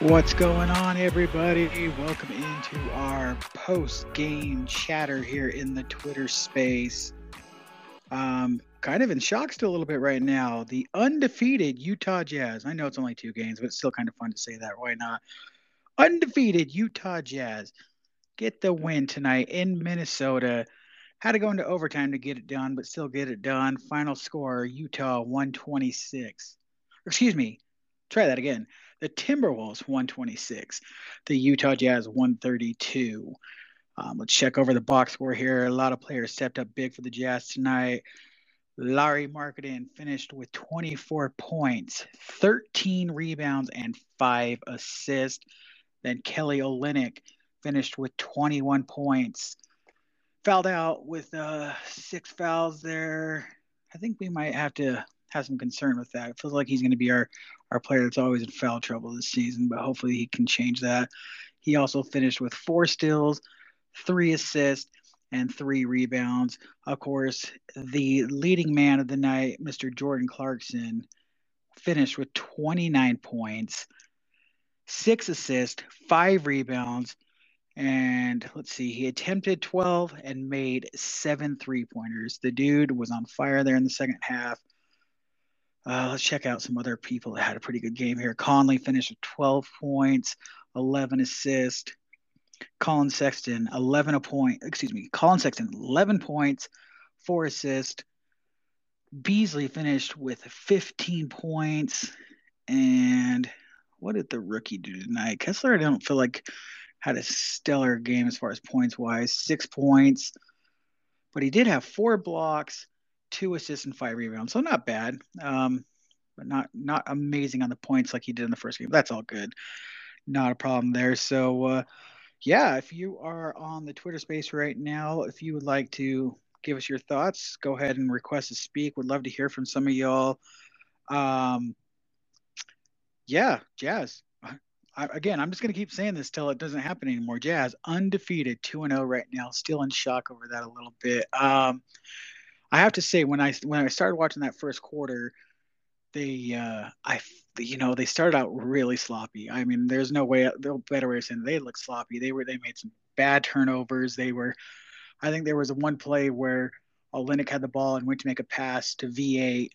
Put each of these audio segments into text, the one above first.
What's going on, everybody? Welcome into our post game chatter here in the Twitter space. Um, kind of in shock still a little bit right now. The undefeated Utah Jazz. I know it's only two games, but it's still kind of fun to say that. Why not? Undefeated Utah Jazz get the win tonight in Minnesota. Had to go into overtime to get it done, but still get it done. Final score Utah 126. Excuse me, try that again. The Timberwolves 126, the Utah Jazz 132. Um, let's check over the box score here. A lot of players stepped up big for the Jazz tonight. Lauri Markkanen finished with 24 points, 13 rebounds, and five assists. Then Kelly Olynyk finished with 21 points. Fouled out with uh, six fouls there. I think we might have to have some concern with that. It feels like he's going to be our our player that's always in foul trouble this season, but hopefully he can change that. He also finished with four steals, three assists, and three rebounds. Of course, the leading man of the night, Mr. Jordan Clarkson, finished with 29 points, six assists, five rebounds, and let's see, he attempted 12 and made seven three pointers. The dude was on fire there in the second half. Uh, let's check out some other people that had a pretty good game here. Conley finished with 12 points, 11 assists. Collin Sexton, 11 a point. Excuse me, Collin Sexton, 11 points, four assists. Beasley finished with 15 points. And what did the rookie do tonight? Kessler, I don't feel like had a stellar game as far as points wise, six points, but he did have four blocks, two assists and five rebounds. So not bad. Um, but not not amazing on the points like he did in the first game. That's all good. Not a problem there. So uh, yeah, if you are on the Twitter space right now, if you would like to give us your thoughts, go ahead and request to speak. Would love to hear from some of y'all. Um, yeah, Jazz. I, again, I'm just going to keep saying this till it doesn't happen anymore. Jazz undefeated, two and zero right now. Still in shock over that a little bit. Um, I have to say when I when I started watching that first quarter, they uh, I you know they started out really sloppy. I mean, there's no way no better way of saying they looked sloppy. They were they made some bad turnovers. They were, I think there was one play where Olynyk had the ball and went to make a pass to V8,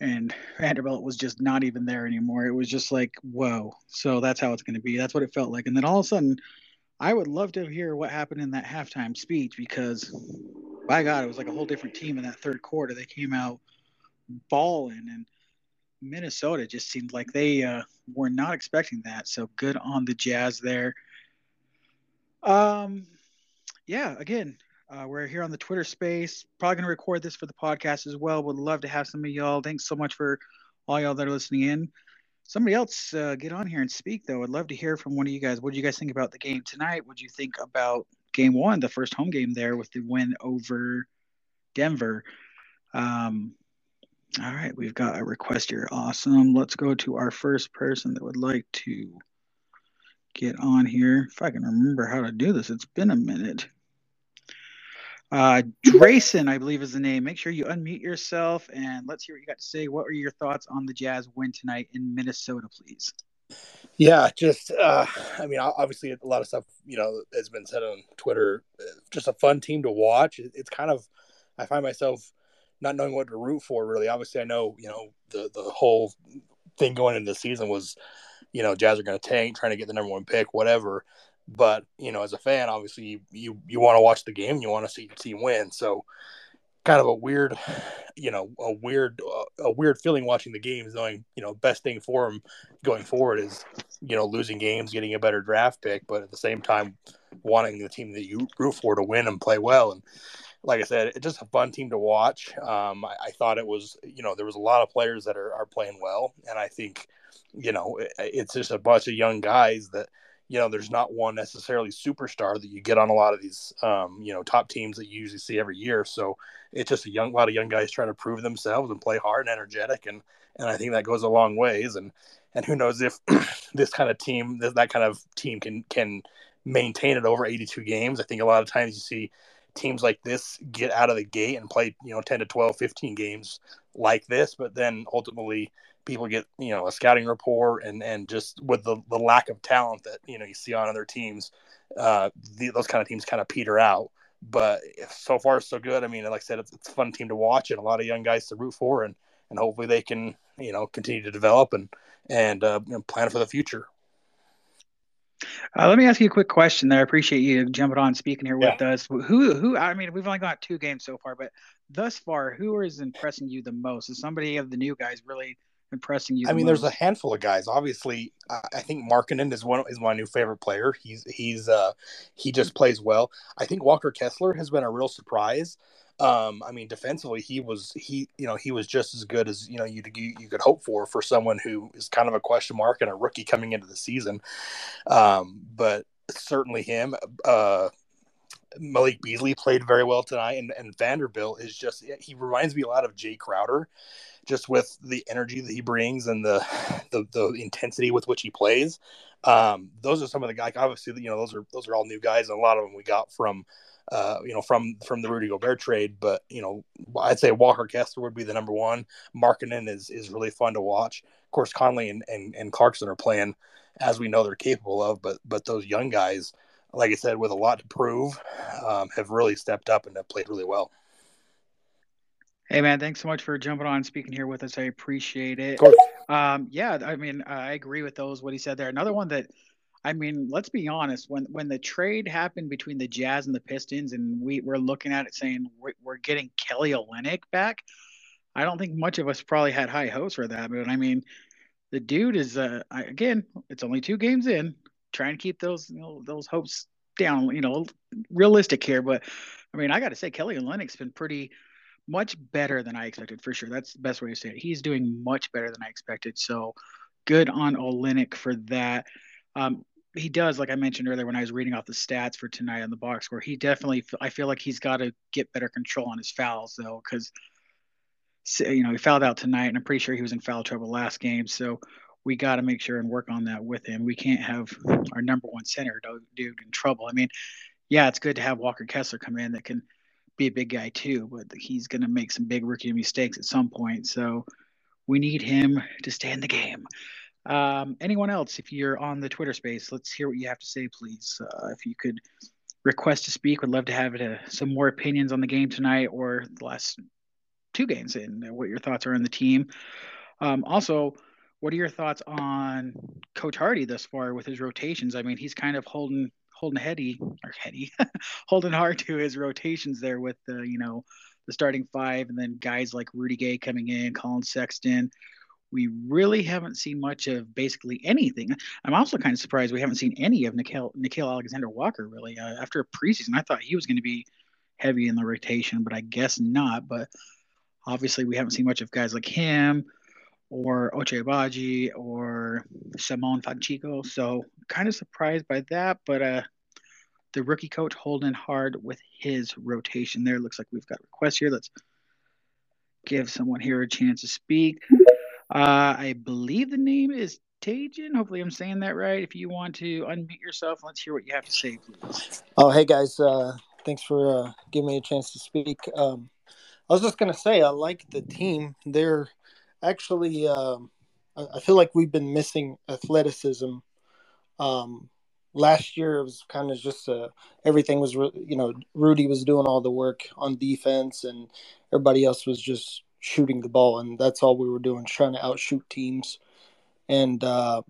and Vanderbilt was just not even there anymore. It was just like whoa. So that's how it's going to be. That's what it felt like. And then all of a sudden, I would love to hear what happened in that halftime speech because by God, it was like a whole different team in that third quarter. They came out balling, and Minnesota just seemed like they uh, were not expecting that. So good on the Jazz there. Um, yeah, again, uh, we're here on the Twitter space. Probably going to record this for the podcast as well. Would love to have some of y'all. Thanks so much for all y'all that are listening in. Somebody else uh, get on here and speak, though. I'd love to hear from one of you guys. What do you guys think about the game tonight? What do you think about game one, the first home game there with the win over Denver? Um, all right, we've got a request here. Awesome. Let's go to our first person that would like to get on here. If I can remember how to do this, it's been a minute. Uh, Drayson, I believe is the name. Make sure you unmute yourself and let's hear what you got to say. What are your thoughts on the Jazz win tonight in Minnesota, please? Yeah, just uh, I mean, obviously a lot of stuff you know has been said on Twitter. Just a fun team to watch. It's kind of I find myself not knowing what to root for. Really, obviously, I know you know the the whole thing going into the season was you know Jazz are going to tank, trying to get the number one pick, whatever. But you know, as a fan, obviously you you, you want to watch the game, you want to see your team win. So kind of a weird, you know, a weird uh, a weird feeling watching the games, knowing you know best thing for them going forward is you know losing games, getting a better draft pick, but at the same time wanting the team that you root for to win and play well. And like I said, it's just a fun team to watch. Um, I, I, thought it was, you know, there was a lot of players that are, are playing well, and I think, you know, it, it's just a bunch of young guys that you know, there's not one necessarily superstar that you get on a lot of these, um, you know, top teams that you usually see every year. So it's just a young, lot of young guys trying to prove themselves and play hard and energetic, and and I think that goes a long ways. And and who knows if this kind of team, that kind of team can can maintain it over 82 games. I think a lot of times you see teams like this get out of the gate and play, you know, 10 to 12, 15 games like this, but then ultimately people get, you know, a scouting report and, and just with the, the lack of talent that, you know, you see on other teams, uh, the, those kind of teams kind of peter out. But so far, so good. I mean, like I said, it's, it's a fun team to watch and a lot of young guys to root for, and, and hopefully they can, you know, continue to develop and, and uh, plan for the future. Uh, let me ask you a quick question there. I appreciate you jumping on speaking here yeah. with us. Who, who, I mean, we've only got two games so far, but thus far, who is impressing you the most? Is somebody of the new guys really impressing you? I mean, most? there's a handful of guys. Obviously, I think Markkanen is one is my new favorite player. He's he's uh he just plays well. I think Walker Kessler has been a real surprise. Um, I mean, defensively, he was he you know he was just as good as you know you you could hope for for someone who is kind of a question mark and a rookie coming into the season. Um, but certainly him. Uh, Malik Beasley played very well tonight, and, and Vanderbilt is just he reminds me a lot of Jae Crowder, just with the energy that he brings and the the, the intensity with which he plays. Um, those are some of the guys. Obviously, you know those are those are all new guys, and a lot of them we got from uh, you know, from from the Rudy Gobert trade. But you know, I'd say Walker Kessler would be the number one. Markkanen is is really fun to watch. Of course, Conley and, and, and Clarkson are playing as we know they're capable of. But but those young guys, like I said, with a lot to prove, um, have really stepped up and have played really well. Hey man, thanks so much for jumping on speaking here with us. I appreciate it. Um, yeah, I mean, I agree with those what he said there. Another one that I mean, let's be honest. When when the trade happened between the Jazz and the Pistons, and we were looking at it saying we're, we're getting Kelly Olynyk back, I don't think much of us probably had high hopes for that. But I mean, the dude is uh, again, it's only two games in, trying to keep those you know, those hopes down, you know, realistic here. But I mean, I got to say, Kelly Olynyk's been pretty much better than I expected for sure. That's the best way to say it. He's doing much better than I expected. So good on Olynyk for that. Um, he does, like I mentioned earlier when I was reading off the stats for tonight on the box score, he definitely, I feel like he's got to get better control on his fouls though, because you know he fouled out tonight, and I'm pretty sure he was in foul trouble last game. So we got to make sure and work on that with him. We can't have our number one center dude in trouble. I mean, yeah, it's good to have Walker Kessler come in that can be a big guy too, but he's going to make some big rookie mistakes at some point. So we need him to stay in the game. Um, anyone else, if you're on the Twitter space, let's hear what you have to say, please. Uh, if you could request to speak, would love to have uh, some more opinions on the game tonight or the last two games and what your thoughts are on the team. Um, also, what are your thoughts on Coach Hardy thus far with his rotations? I mean, he's kind of holding holding heady or heady, holding hard to his rotations there with the you know the starting five and then guys like Rudy Gay coming in, Collin Sexton we really haven't seen much of basically anything. I'm also kind of surprised we haven't seen any of Nickeil, Nickeil Alexander Walker really. Uh, after a preseason, I thought he was going to be heavy in the rotation, but I guess not. But obviously, we haven't seen much of guys like him or Ochai Agbaji or Simone Fontecchio. So kind of surprised by that. But uh, the rookie coach holding hard with his rotation there. Looks like we've got requests here. Let's give someone here a chance to speak. Uh, I believe the name is Tajin. Hopefully, I'm saying that right. If you want to unmute yourself, let's hear what you have to say, please. Oh, hey guys. Uh, thanks for uh, giving me a chance to speak. Um, I was just gonna say I like the team. They're actually. Um, I feel like we've been missing athleticism. Um, last year it was kind of just uh, everything was you know Rudy was doing all the work on defense and everybody else was just shooting the ball, and that's all we were doing, trying to outshoot teams. And uh,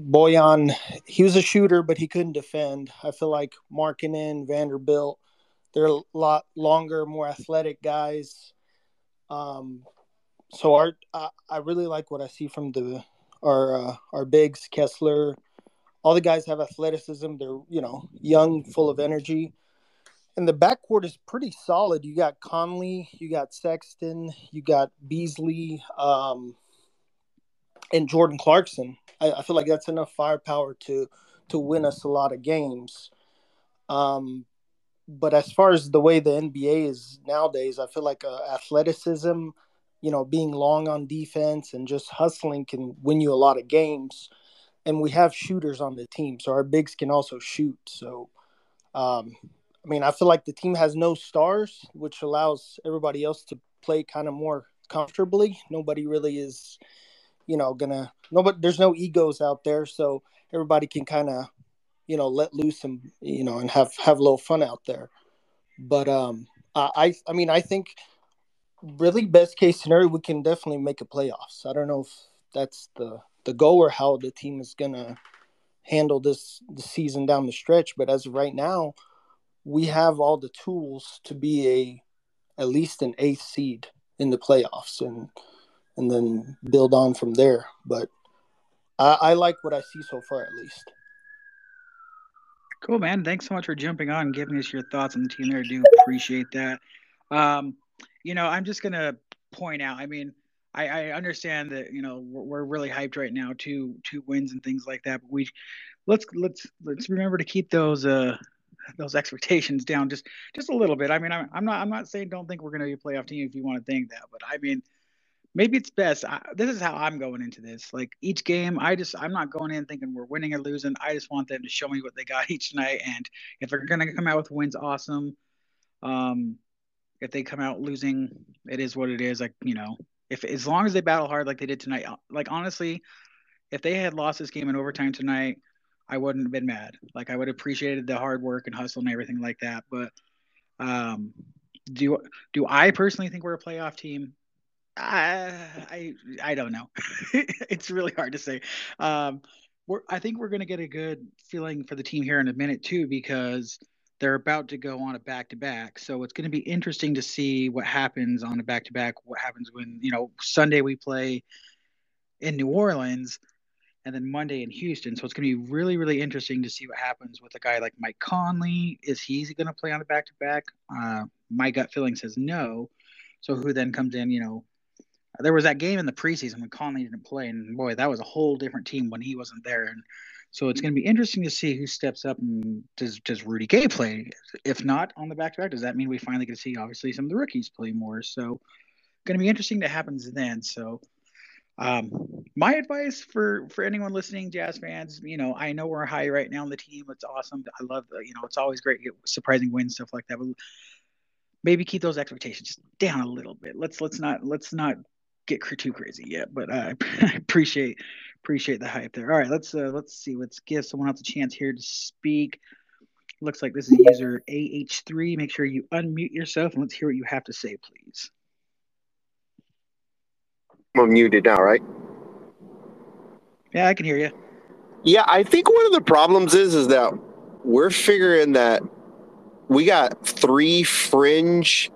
Bojan, he was a shooter, but he couldn't defend. I feel like Markkanen, Vanderbilt, they're a lot longer, more athletic guys. Um, so our, I, I really like what I see from the our uh, our bigs, Kessler. All the guys have athleticism. They're you know young, full of energy and the backcourt is pretty solid. You got Conley, you got Sexton, you got Beasley, um, and Jordan Clarkson. I, I, feel like that's enough firepower to to win us a lot of games. Um, but as far as the way the NBA is nowadays, I feel like uh, athleticism, you know, being long on defense and just hustling can win you a lot of games. And we have shooters on the team, so our bigs can also shoot. So um, I mean, I feel like the team has no stars, which allows everybody else to play kind of more comfortably. Nobody really is, you know, gonna nobody. There's no egos out there, so everybody can kind of, you know, let loose and you know and have have a little fun out there. But um, I I mean I think really best case scenario we can definitely make a playoffs. I don't know if that's the the goal or how the team is gonna handle this the season down the stretch. But as of right now, we have all the tools to be a at least an eighth seed in the playoffs and and then build on from there. But I, I like what I see so far at least. Cool, man. Thanks so much for jumping on and giving us your thoughts on the team there. I do appreciate that. Um, you know, I'm just gonna point out. I mean, I, I understand that you know we're, we're, really hyped right now, two two wins and things like that. But we let's let's let's remember to keep those uh those expectations down just just a little bit. I mean, I'm, I'm not I'm not saying don't think we're going to be a playoff team if you want to think that, but I mean, maybe it's best. I, this is how I'm going into this. Like each game, I just I'm not going in thinking we're winning or losing. I just want them to show me what they got each night, and if they're going to come out with wins, awesome. Um, if they come out losing, it is what it is. Like you know, if as long as they battle hard like they did tonight, like honestly, if they had lost this game in overtime tonight I wouldn't have been mad. Like I would have appreciated the hard work and hustle and everything like that. But um, do do I personally think we're a playoff team? I I, I don't know. it's really hard to say. Um, we're I think we're going to get a good feeling for the team here in a minute too because they're about to go on a back to back. So it's going to be interesting to see what happens on a back to back. What happens when you know Sunday we play in New Orleans and then Monday in Houston. So it's going to be really, really interesting to see what happens with a guy like Mike Conley. Is he going to play on a back to back? My gut feeling says no. So who then comes in? You know, there was that game in the preseason when Conley didn't play, and boy, that was a whole different team when he wasn't there. And so it's going to be interesting to see who steps up and does does Rudy Gay play? If not on the back to back, does that mean we finally get to see obviously some of the rookies play more? So going to be interesting to happens then. So um, my advice for for anyone listening, Jazz fans, you know, I know we're high right now on the team. It's awesome. I love, the, you know, it's always great get surprising wins, stuff like that. But maybe keep those expectations down a little bit. Let's let's not let's not get too crazy yet. But uh, I appreciate appreciate the hype there. All right, let's uh, let's see. Let's give someone else a chance here to speak. Looks like this is user AH3. Make sure you unmute yourself and let's hear what you have to say, please. I'm muted now, right? Yeah, I can hear you. Yeah, I think one of the problems is is that we're figuring that we got three fringe.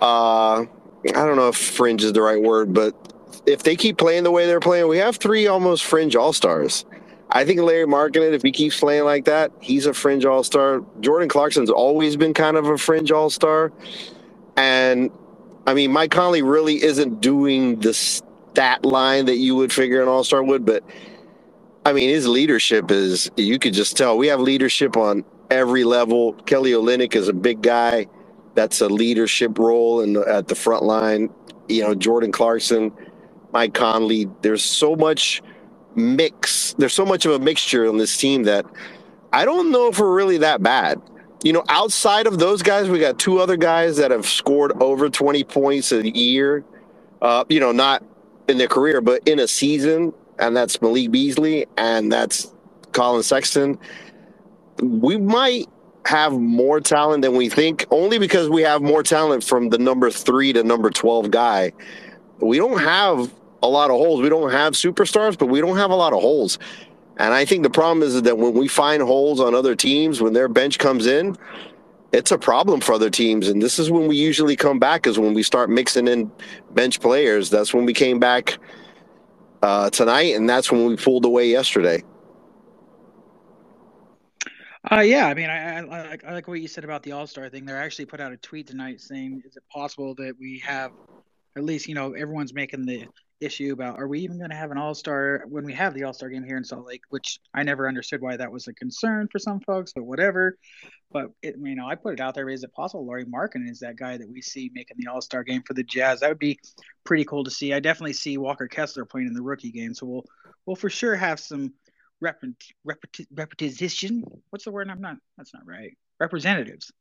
Uh, I don't know if fringe is the right word, but if they keep playing the way they're playing, we have three almost fringe all stars. I think Lauri Markkanen, if he keeps playing like that, he's a fringe all star. Jordan Clarkson's always been kind of a fringe all star. And I mean, Mike Conley really isn't doing the stat line that you would figure an all star would, but I mean, his leadership is, you could just tell we have leadership on every level. Kelly Olynyk is a big guy. That's a leadership role the, at the front line. You know, Jordan Clarkson, Mike Conley. There's so much mix. There's so much of a mixture on this team that I don't know if we're really that bad you know, outside of those guys, we got two other guys that have scored over 20 points a year. Uh, you know, not in their career, but in a season, and that's Malik Beasley and that's Collin Sexton. We might have more talent than we think, only because we have more talent from the number three to number 12 guy. We don't have a lot of holes. We don't have superstars, but we don't have a lot of holes. And I think the problem is that when we find holes on other teams, when their bench comes in, it's a problem for other teams. And this is when we usually come back, is when we start mixing in bench players. That's when we came back uh, tonight, and that's when we pulled away yesterday. Uh, yeah, I mean, I, I, like, I like what you said about the All Star thing. They actually put out a tweet tonight saying, "Is it possible that we have, at least you know, everyone's making the issue about are we even going to have an all star when we have the all star game here in Salt Lake, which I never understood why that was a concern for some folks, but whatever. But it, you know, I put it out there: is it possible Lauri Markkanen is that guy that we see making the all star game for the Jazz? That would be pretty cool to see. I definitely see Walker Kessler playing in the rookie game, so we'll we'll for sure have some rep, repetition. What's the word? I'm not. That's not right. Representatives.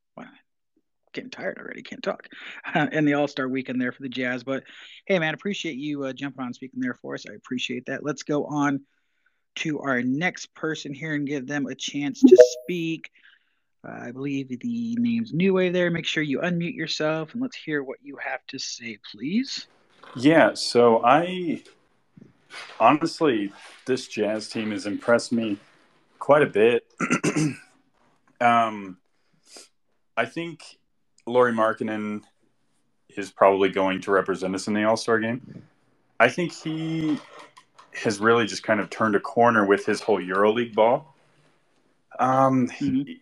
Getting tired already. Can't talk. in the All Star weekend there for the Jazz. But hey, man, appreciate you uh, jumping on speaking there for us. I appreciate that. Let's go on to our next person here and give them a chance to speak. Uh, I believe the name's New Way there. Make sure you unmute yourself and let's hear what you have to say, please. Yeah, so I honestly, this Jazz team has impressed me quite a bit. um, I think Lauri Markkanen is probably going to represent us in the All Star game. I think he has really just kind of turned a corner with his whole EuroLeague ball. Um, mm-hmm.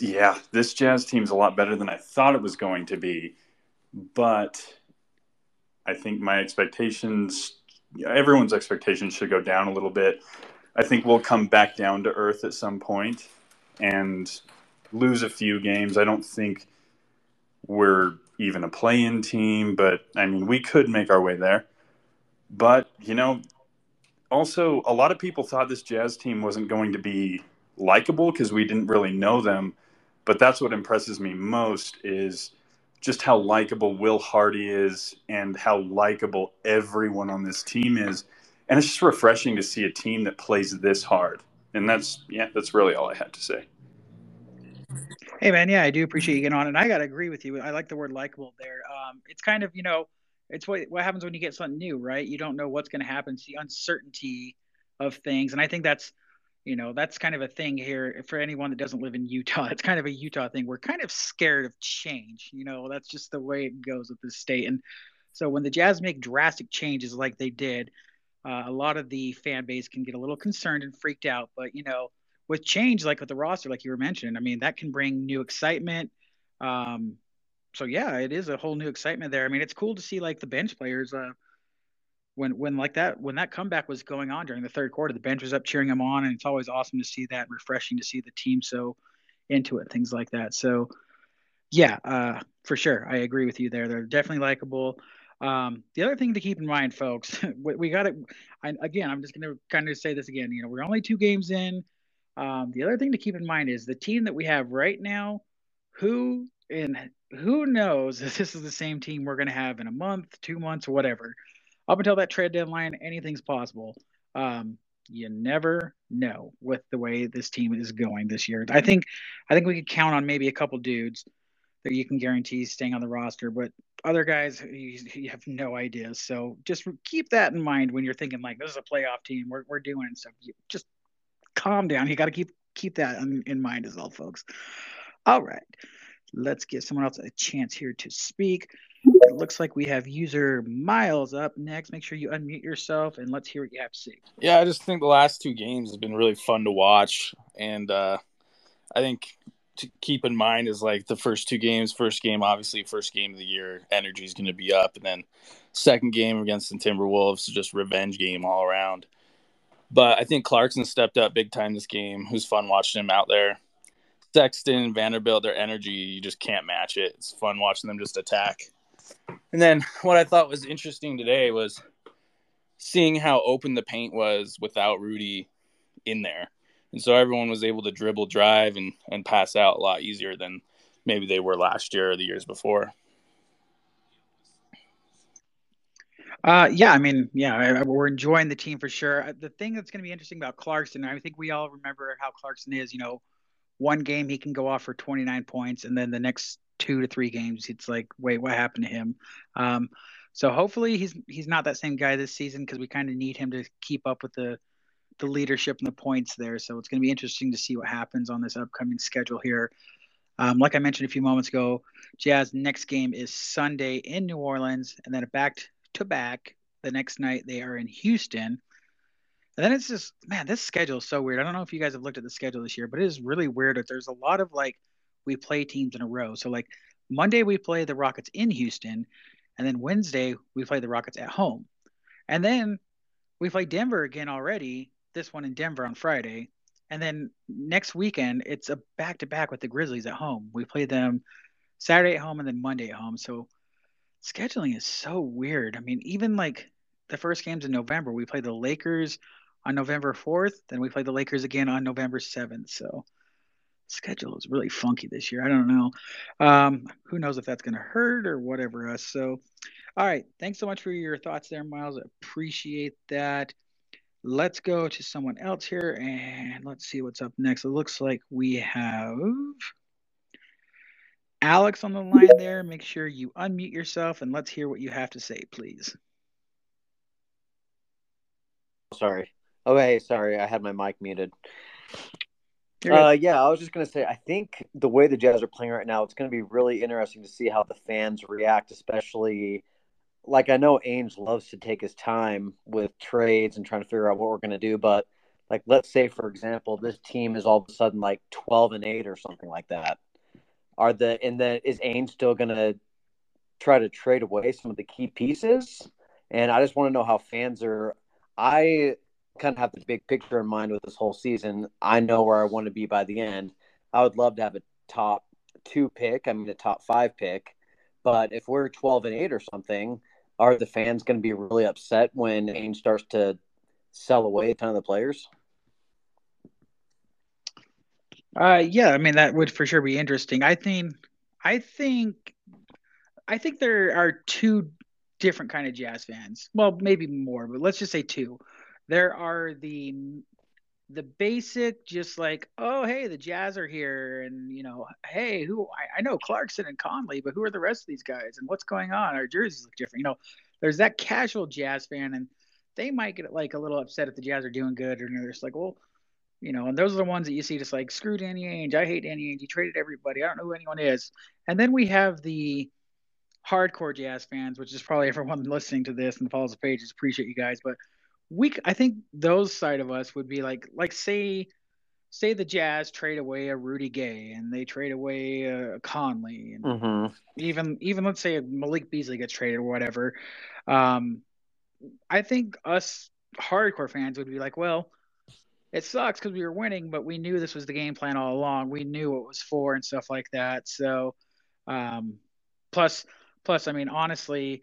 yeah, this Jazz team's a lot better than I thought it was going to be, but I think my expectations, everyone's expectations, should go down a little bit. I think we'll come back down to earth at some point and lose a few games. I don't think we're even a play-in team, but I mean, we could make our way there. But you know, also a lot of people thought this Jazz team wasn't going to be likable because we didn't really know them. But that's what impresses me most is just how likable Will Hardy is and how likable everyone on this team is. And it's just refreshing to see a team that plays this hard. And that's yeah, that's really all I had to say. Hey man, yeah, I do appreciate you getting on, and I gotta agree with you. I like the word likable there. Um, it's kind of you know, it's what what happens when you get something new, right? You don't know what's going to happen. It's the uncertainty of things, and I think that's you know that's kind of a thing here for anyone that doesn't live in Utah. It's kind of a Utah thing. We're kind of scared of change. You know, that's just the way it goes with the state. And so when the Jazz make drastic changes like they did, uh, a lot of the fan base can get a little concerned and freaked out. But you know with change like with the roster, like you were mentioning, I mean that can bring new excitement. Um, so yeah, it is a whole new excitement there. I mean, it's cool to see like the bench players. Uh, when when like that when that comeback was going on during the third quarter, the bench was up cheering them on, and it's always awesome to see that, refreshing to see the team so into it, things like that. So yeah, uh, for sure, I agree with you there. They're definitely likable. Um, the other thing to keep in mind, folks, we, we got to. Again, I'm just going to kind of say this again. You know, we're only two games in. Um, the other thing to keep in mind is the team that we have right now, who and who knows if this is the same team we're going to have in a month, two months, whatever. Up until that trade deadline, anything's possible. Um, you never know with the way this team is going this year. I think, I think we could count on maybe a couple dudes that you can guarantee staying on the roster, but other guys you, you have no idea. So just keep that in mind when you're thinking like this is a playoff team. We're we're doing stuff. You just calm down. You got to keep keep that in, in mind as well, folks. All right, let's give someone else a chance here to speak. It looks like we have user Miles up next. Make sure you unmute yourself and let's hear what you have to say. Yeah, I just think the last two games have been really fun to watch, and uh, I think to keep in mind is like the first two games. First game, obviously, first game of the year, energy is going to be up, and then second game against the Timberwolves, just revenge game all around. But I think Clarkson stepped up big time this game. Who's fun watching him out there. Sexton, Vanderbilt, their energy, you just can't match it. It's fun watching them just attack. And then what I thought was interesting today was seeing how open the paint was without Rudy in there. And so everyone was able to dribble, drive, and, and pass out a lot easier than maybe they were last year or the years before. Uh, yeah, I mean, yeah, we're enjoying the team for sure. Uh, the thing that's going to be interesting about Clarkson, I think we all remember how Clarkson is. You know, one game he can go off for 29 points, and then the next two to three games, it's like, wait, what happened to him? Um, so hopefully he's he's not that same guy this season because we kind of need him to keep up with the the leadership and the points there. So it's going to be interesting to see what happens on this upcoming schedule here. Um, like I mentioned a few moments ago, Jazz next game is Sunday in New Orleans, and then a back to back. The next night they are in Houston. And then it's just man, this schedule is so weird. I don't know if you guys have looked at the schedule this year, but it is really weird that there's a lot of like we play teams in a row. So like Monday we play the Rockets in Houston, and then Wednesday we play the Rockets at home. And then we play Denver again already, this one in Denver on Friday. And then next weekend it's a back to back with the Grizzlies at home. We play them Saturday at home and then Monday at home. So scheduling is so weird. I mean, even like the first games in November, we play the Lakers on November 4th, then we play the Lakers again on November 7th. So schedule is really funky this year. I don't know. Um, who knows if that's going to hurt or whatever else. So, all right. Thanks so much for your thoughts there, Miles. Appreciate that. Let's go to someone else here and let's see what's up next. It looks like we have Alex on the line there. Make sure you unmute yourself and let's hear what you have to say, please. Sorry. Okay, sorry. I had my mic muted. Uh, yeah, I was just going to say, I think the way the Jazz are playing right now, it's going to be really interesting to see how the fans react, especially like I know Ainge loves to take his time with trades and trying to figure out what we're going to do, but like let's say for example, this team is all of a sudden like 12 and 8 or something like that. Are the and then is Ainge still going to try to trade away some of the key pieces? And I just want to know how fans are I kind of have the big picture in mind with this whole season. I know where I want to be by the end. I would love to have a top 2 pick, I mean a top 5 pick. But if we're 12 and 8 or something, are the fans going to be really upset when Ainge starts to sell away a ton of the players? Uh, yeah, I mean that would for sure be interesting. I think, I think, I think there are two different kind of jazz fans. Well, maybe more, but let's just say two. There are the the basic, just like, oh hey, the Jazz are here, and you know, hey, who I, I know Clarkson and Conley, but who are the rest of these guys, and what's going on? Our jerseys look different. You know, there's that casual Jazz fan, and they might get like a little upset if the Jazz are doing good, or they're just like, well, you know, and those are the ones that you see just like screw Danny Ainge, I hate Danny Ainge, he traded everybody, I don't know who anyone is, and then we have the hardcore Jazz fans, which is probably everyone listening to this and follows the pages. Appreciate you guys, but we I think those side of us would be like like say say the Jazz trade away a Rudy Gay and they trade away a Conley and mm-hmm. even even let's say Malik Beasley gets traded or whatever. Um, I think us hardcore fans would be like, well, it sucks because we were winning, but we knew this was the game plan all along. We knew what it was for and stuff like that. So, um, plus, plus, I mean, honestly,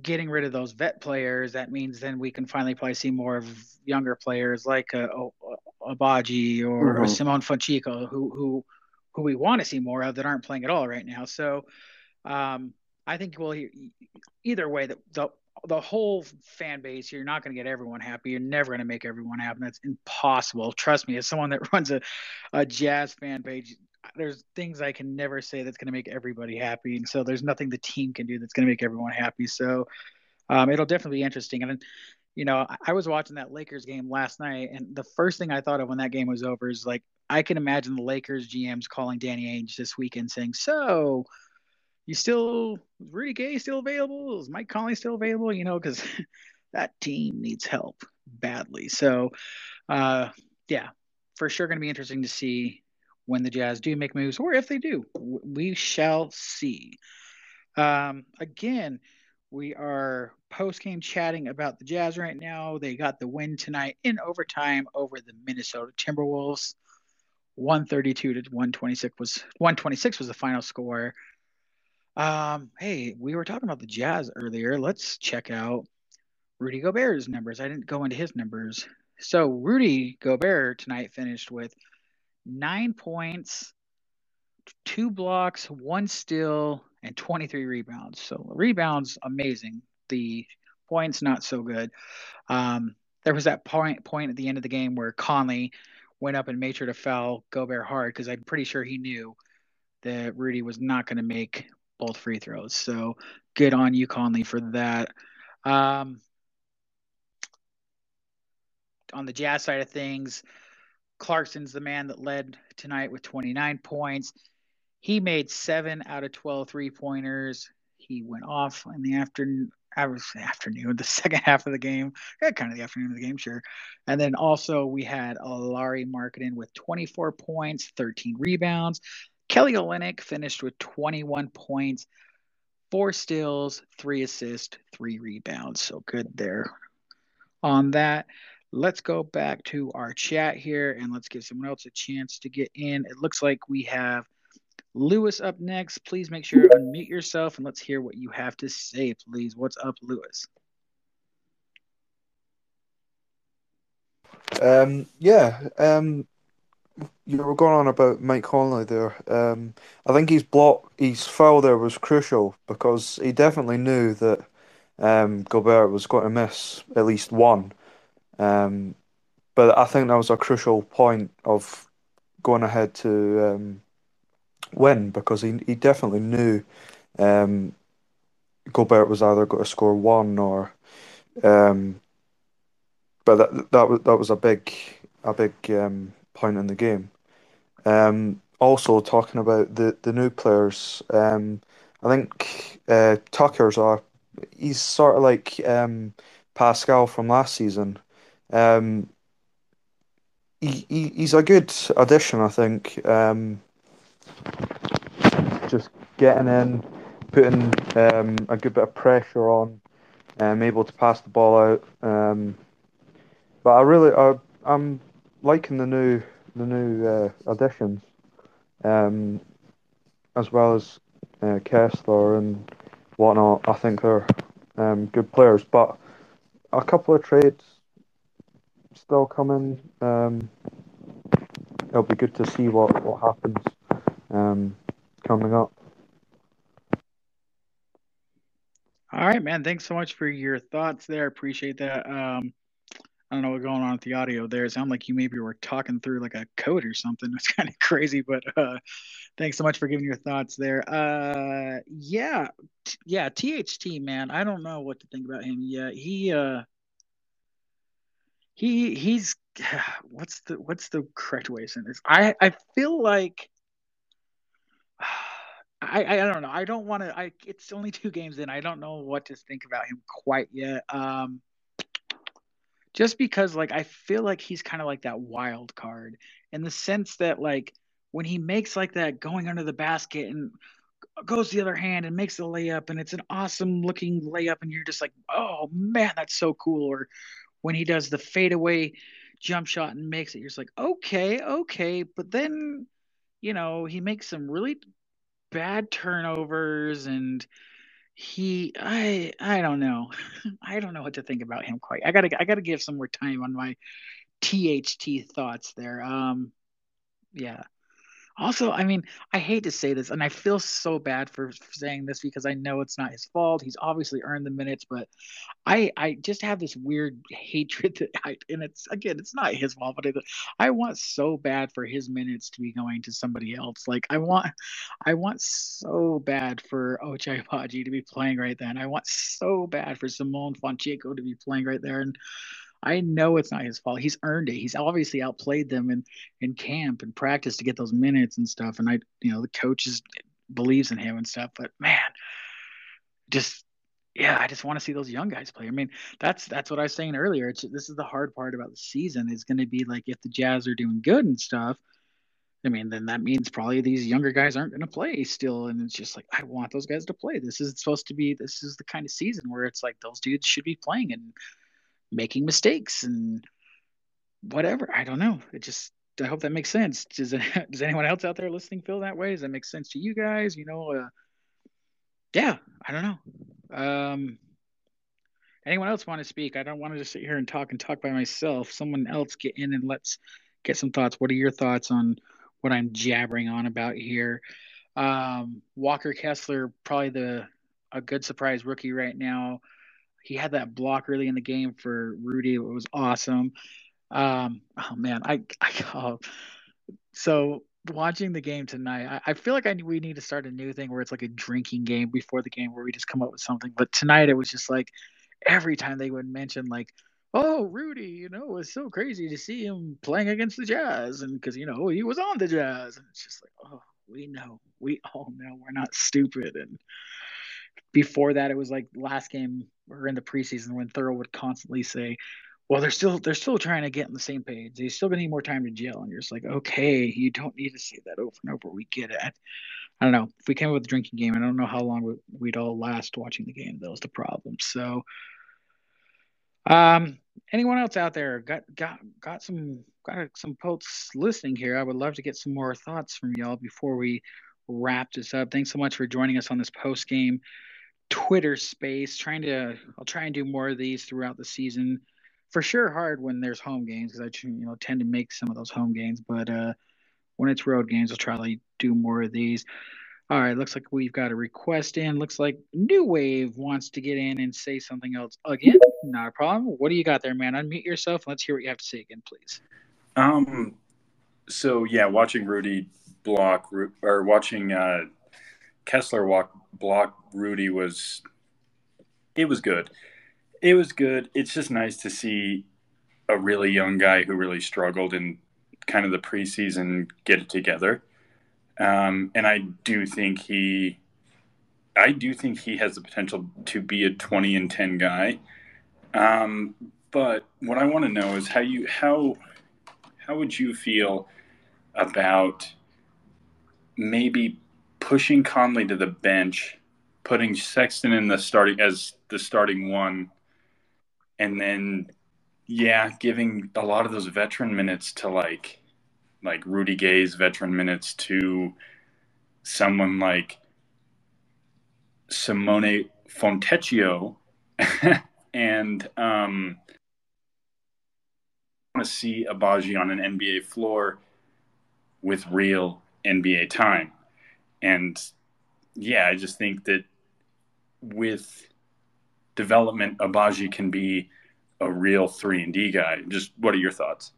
getting rid of those vet players, that means then we can finally probably see more of younger players like a, a, a Baji or mm-hmm. Simone Fontecchio who who who we want to see more of that aren't playing at all right now. So um, I think we'll either way that the, the whole fan base you're not going to get everyone happy you're never going to make everyone happy that's impossible trust me as someone that runs a, a jazz fan page there's things I can never say that's going to make everybody happy, and so there's nothing the team can do that's going to make everyone happy. So um, it'll definitely be interesting. And you know, I was watching that Lakers game last night, and the first thing I thought of when that game was over is like I can imagine the Lakers GMs calling Danny Ainge this weekend saying, "So." You still Rudy Gay still available? Is Mike Conley still available? You know, because that team needs help badly. So, uh, yeah, for sure going to be interesting to see when the Jazz do make moves, or if they do. We shall see. Um, again, we are post game chatting about the Jazz right now. They got the win tonight in overtime over the Minnesota Timberwolves. 132 to 126 was 126 was the final score. Um, hey, we were talking about the Jazz earlier. Let's check out Rudy Gobert's numbers. I didn't go into his numbers. So Rudy Gobert tonight finished with nine points, two blocks, one steal, and 23 rebounds. So rebounds, amazing. The points, not so good. Um, there was that point point at the end of the game where Conley went up and made sure to foul Gobert hard because I'm pretty sure he knew that Rudy was not going to make both free throws. So good on you, Conley, for that. Um, on the Jazz side of things, Clarkson's the man that led tonight with 29 points. He made seven out of 12 three pointers. He went off in the afternoon. afternoon, the second half of the game, yeah, kind of the afternoon of the game, sure. And then also we had Lauri Markkanen with 24 points, 13 rebounds. Kelly Olynyk finished with 21 points, four steals, three assists, three rebounds. So good there on that. Let's go back to our chat here and let's give someone else a chance to get in. It looks like we have Lewis up next. Please make sure to unmute yourself and let's hear what you have to say, please. What's up, Lewis? Um, yeah, um, you were going on about Mike Conley there. Um, I think his block, his foul there was crucial because he definitely knew that um, Gobert was going to miss at least one. Um, but I think that was a crucial point of going ahead to um, win because he he definitely knew um, Gobert was either going to score one or. Um, but that that was that was a big a big um, point in the game. Um, also talking about the, the new players, um, I think uh, Tucker's a he's sort of like um, Pascal from last season. Um, he, he he's a good addition, I think. Um, just getting in, putting um, a good bit of pressure on, um, able to pass the ball out. Um, but I really, I, I'm liking the new the new uh, additions, um, as well as uh, Kessler and whatnot. I think they're um, good players, but a couple of trades still coming. Um, it'll be good to see what what happens um, coming up. All right, man. Thanks so much for your thoughts there. Appreciate that. Um, I don't know what's going on with the audio there. It sounded like you maybe were talking through like a code or something. It's kind of crazy, but uh, thanks so much for giving your thoughts there. Uh, yeah, t- yeah, THT man. I don't know what to think about him yet. He uh, he he's what's the what's the correct way to say this? I I feel like I I don't know. I don't want to. I it's only two games in. I don't know what to think about him quite yet. Um just because like I feel like he's kind of like that wild card in the sense that like when he makes like that going under the basket and goes the other hand and makes the layup and it's an awesome looking layup and you're just like oh man that's so cool or when he does the fadeaway jump shot and makes it you're just like okay okay but then you know he makes some really bad turnovers and he I I don't know. I don't know what to think about him quite. I gotta I gotta give some more time on my THT thoughts there. Um yeah. Also, I mean, I hate to say this, and I feel so bad for saying this because I know it's not his fault. He's obviously earned the minutes, but I I just have this weird hatred that I, and it's again, it's not his fault, but I, want so bad for his minutes to be going to somebody else. Like I want, I want so bad for Ochai Agbaji to be playing right then. I want so bad for Simone Fontecchio to be playing right there, and I know it's not his fault. He's earned it. He's obviously outplayed them in in camp and practice to get those minutes and stuff. And I, you know, the coaches believes in him and stuff. But man, just yeah, I just want to see those young guys play. I mean, that's that's what I was saying earlier. It's, this is the hard part about the season. Is going to be like if the Jazz are doing good and stuff. I mean, then that means probably these younger guys aren't going to play still. And it's just like, I want those guys to play. This is supposed to be, this is the kind of season where it's like those dudes should be playing and making mistakes and whatever. I don't know. It just I hope that makes sense. Does it, does anyone else out there listening feel that way? Does that make sense to you guys? You know, uh, yeah, I don't know. Um, anyone else want to speak? I don't want to just sit here and talk and talk by myself. Someone else get in and let's get some thoughts. What are your thoughts on what I'm jabbering on about here? Um, Walker Kessler, probably the a good surprise rookie right now. He had that block early in the game for Rudy. It was awesome. Um, oh man, I, I oh, so watching the game tonight, I, I feel like I we need to start a new thing where it's like a drinking game before the game where we just come up with something. But tonight it was just like every time they would mention like, oh Rudy, you know, it was so crazy to see him playing against the Jazz, and because you know he was on the Jazz, and it's just like, oh, we know, we all know, we're not stupid, and before that, it was like last game or in the preseason when Thurl would constantly say, "Well, they're still they're still trying to get on the same page. They still need more time to gel." And you're just like, "Okay, you don't need to say that over and over. We get it." I don't know. If we came up with a drinking game, I don't know how long we'd all last watching the game. That was the problem. So, um, anyone else out there got got got some got some folks listening here? I would love to get some more thoughts from y'all before we wrap this up. Thanks so much for joining us on this post game Twitter space. Trying to, I'll try and do more of these throughout the season. For sure, hard when there's home games because I, you know, tend to make some of those home games. But uh, when it's road games, I'll try to do more of these. All right, looks like we've got a request in. Looks like New Wave wants to get in and say something else again. Not a problem. What do you got there, man? Unmute yourself. Let's hear what you have to say again, please. Um. So yeah, watching Rudy block or watching uh, Kessler walk block Rudy was it was good. It was good. It's just nice to see a really young guy who really struggled in kind of the preseason get it together. Um, and I do think he, I do think he has the potential to be a 20 and 10 guy. Um, but what I want to know is how you, how, how would you feel about maybe pushing Conley to the bench, putting Sexton in the starting as the starting one, and then yeah, giving a lot of those veteran minutes to like like Rudy Gay's veteran minutes to someone like Simone Fontecchio and um want to see Agbaji on an NBA floor with real NBA time. And yeah, I just think that with development, Agbaji can be a real three and D guy. Just what are your thoughts?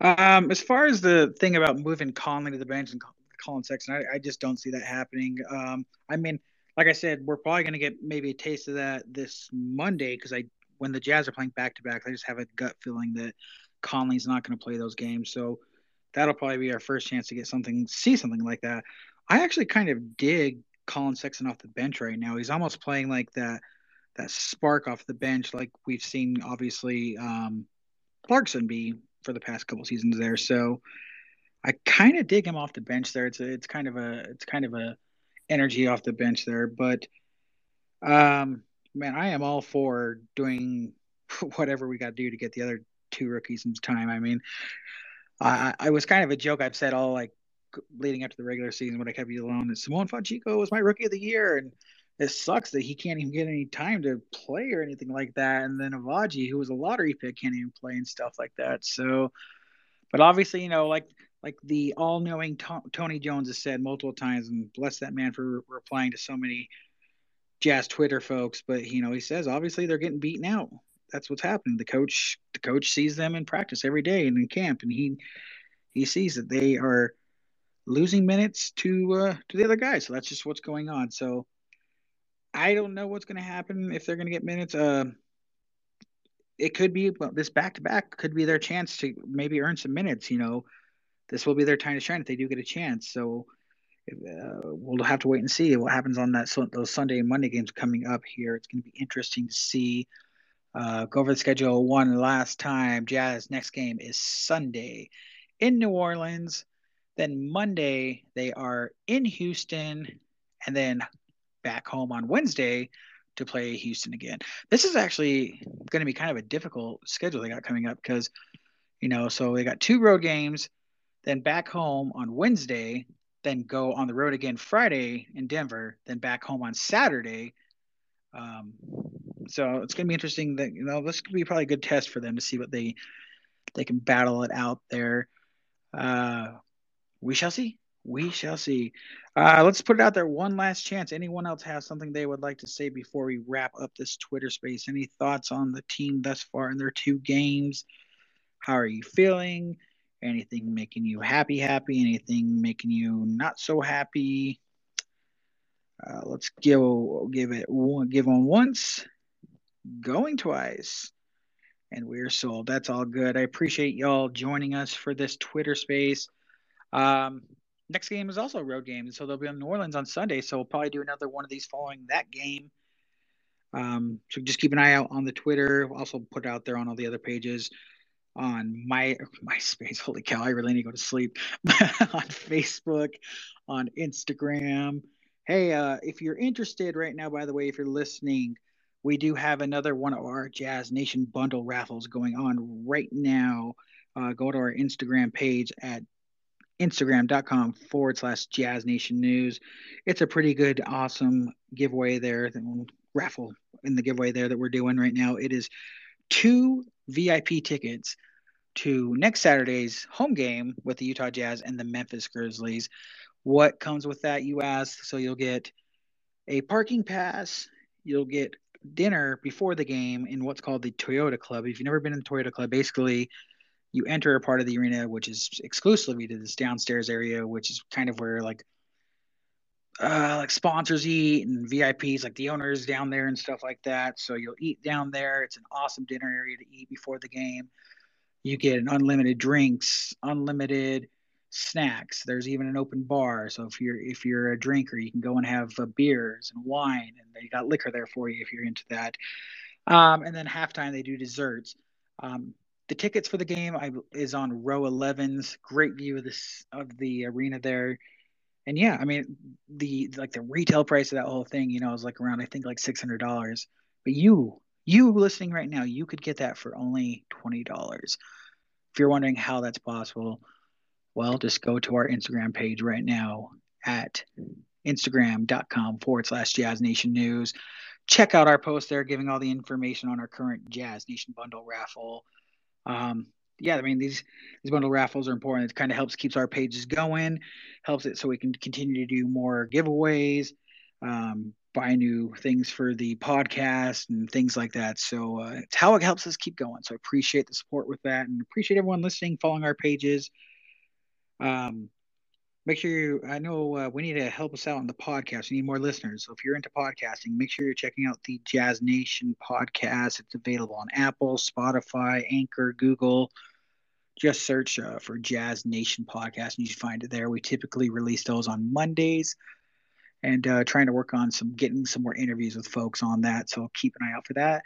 Um, as far as the thing about moving Conley to the bench and Collin Sexton, I, I just don't see that happening. Um, I mean, like I said, we're probably going to get maybe a taste of that this Monday because I, when the Jazz are playing back to back, I just have a gut feeling that Conley's not going to play those games. So that'll probably be our first chance to get something, see something like that. I actually kind of dig Collin Sexton off the bench right now. He's almost playing like that that spark off the bench, like we've seen obviously um, Clarkson be for the past couple seasons there. So I kind of dig him off the bench there. It's a, it's kind of a it's kind of a energy off the bench there, but um, man, I am all for doing whatever we got to do to get the other two rookies some time. I mean, I, I was kind of a joke I've said all like leading up to the regular season when I kept you alone. Simone Fontecchio was my rookie of the year, and it sucks that he can't even get any time to play or anything like that. And then Agbaji, who was a lottery pick, can't even play and stuff like that. So, but obviously, you know, like like the all-knowing to- Tony Jones has said multiple times, and bless that man for re- replying to so many Jazz Twitter folks. But you know, he says obviously they're getting beaten out. That's what's happening. The coach, the coach sees them in practice every day and in camp, and he he sees that they are losing minutes to uh, to the other guys. So that's just what's going on. So I don't know what's going to happen if they're going to get minutes. Uh, it could be well, this back to back could be their chance to maybe earn some minutes. You know, this will be their time to shine if they do get a chance. So uh, we'll have to wait and see what happens on that so, those Sunday and Monday games coming up here. It's going to be interesting to see. Uh, go over the schedule one last time. Jazz next game is Sunday in New Orleans. Then Monday they are in Houston, and then back home on Wednesday to play Houston again. This is actually going to be kind of a difficult schedule they got coming up because, you know, so they got two road games, then back home on Wednesday, then go on the road again Friday in Denver, then back home on Saturday. Um, so it's going to be interesting that you know this could be probably a good test for them to see what they they can battle it out there. Uh, we shall see we shall see. Uh, let's put it out there one last chance. Anyone else has something they would like to say before we wrap up this Twitter space? Any thoughts on the team thus far in their two games? How are you feeling? Anything making you happy, happy? Anything making you not so happy? Uh, let's give give it one, give on once, going twice, and we're sold. That's all good. I appreciate y'all joining us for this Twitter space. Um, next game is also a road game, so they'll be in New Orleans on Sunday. So we'll probably do another one of these following that game. Um, so just keep an eye out on the Twitter. We'll also put it out there on all the other pages on my MySpace. Holy cow! I really need to go to sleep. on Facebook, on Instagram. Hey, uh, if you're interested right now, by the way, if you're listening, we do have another one of our Jazz Nation bundle raffles going on right now. Uh, go to our Instagram page at instagram.com forward slash jazz nation news it's a pretty good awesome giveaway there the raffle in the giveaway there that we're doing right now it is two vip tickets to next Saturday's home game with the Utah Jazz and the Memphis Grizzlies. What comes with that, you ask? So you'll get a parking pass, you'll get dinner before the game in what's called the Toyota Club. If you've never been in the Toyota Club, basically you enter a part of the arena which is exclusively to this downstairs area, which is kind of where like uh, like sponsors eat and VIPs, like the owners down there and stuff like that. So you'll eat down there. It's an awesome dinner area to eat before the game. You get an unlimited drinks, unlimited snacks. There's even an open bar. So if you're if you're a drinker, you can go and have uh, beers and wine, and they got liquor there for you if you're into that. Um, and then halftime they do desserts. Um, the tickets for the game I, is on row 11's. Great view of this of the arena there and yeah, I mean the like the retail price of that whole thing, you know, is like around I think like six hundred dollars. But you, you listening right now, you could get that for only twenty dollars. If you're wondering how that's possible, well, just go to our Instagram page right now at instagram.com forward slash Jazz Nation News. Check out our post there, giving all the information on our current Jazz Nation bundle raffle. Um, yeah, I mean these these bundle raffles are important. It kind of helps keeps our pages going, helps it so we can continue to do more giveaways, um, buy new things for the podcast and things like that. So uh, it's how it helps us keep going. So I appreciate the support with that, and appreciate everyone listening, following our pages. Um, make sure you i know uh, we need to help us out on the podcast we need more listeners so if you're into podcasting make sure you're checking out the jazz nation podcast it's available on apple spotify anchor google just search uh, for Jazz Nation podcast and you should find it there. We typically release those on Mondays and uh, trying to work on some getting some more interviews with folks on that. So keep an eye out for that.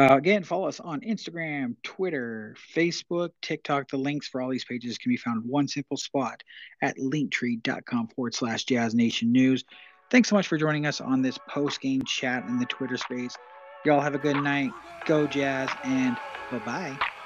Uh, again, follow us on Instagram, Twitter, Facebook, TikTok. The links for all these pages can be found in one simple spot at linktree.com forward slash Jazz Nation News. Thanks so much for joining us on this post game chat in the Twitter space. Y'all have a good night. Go Jazz and bye bye.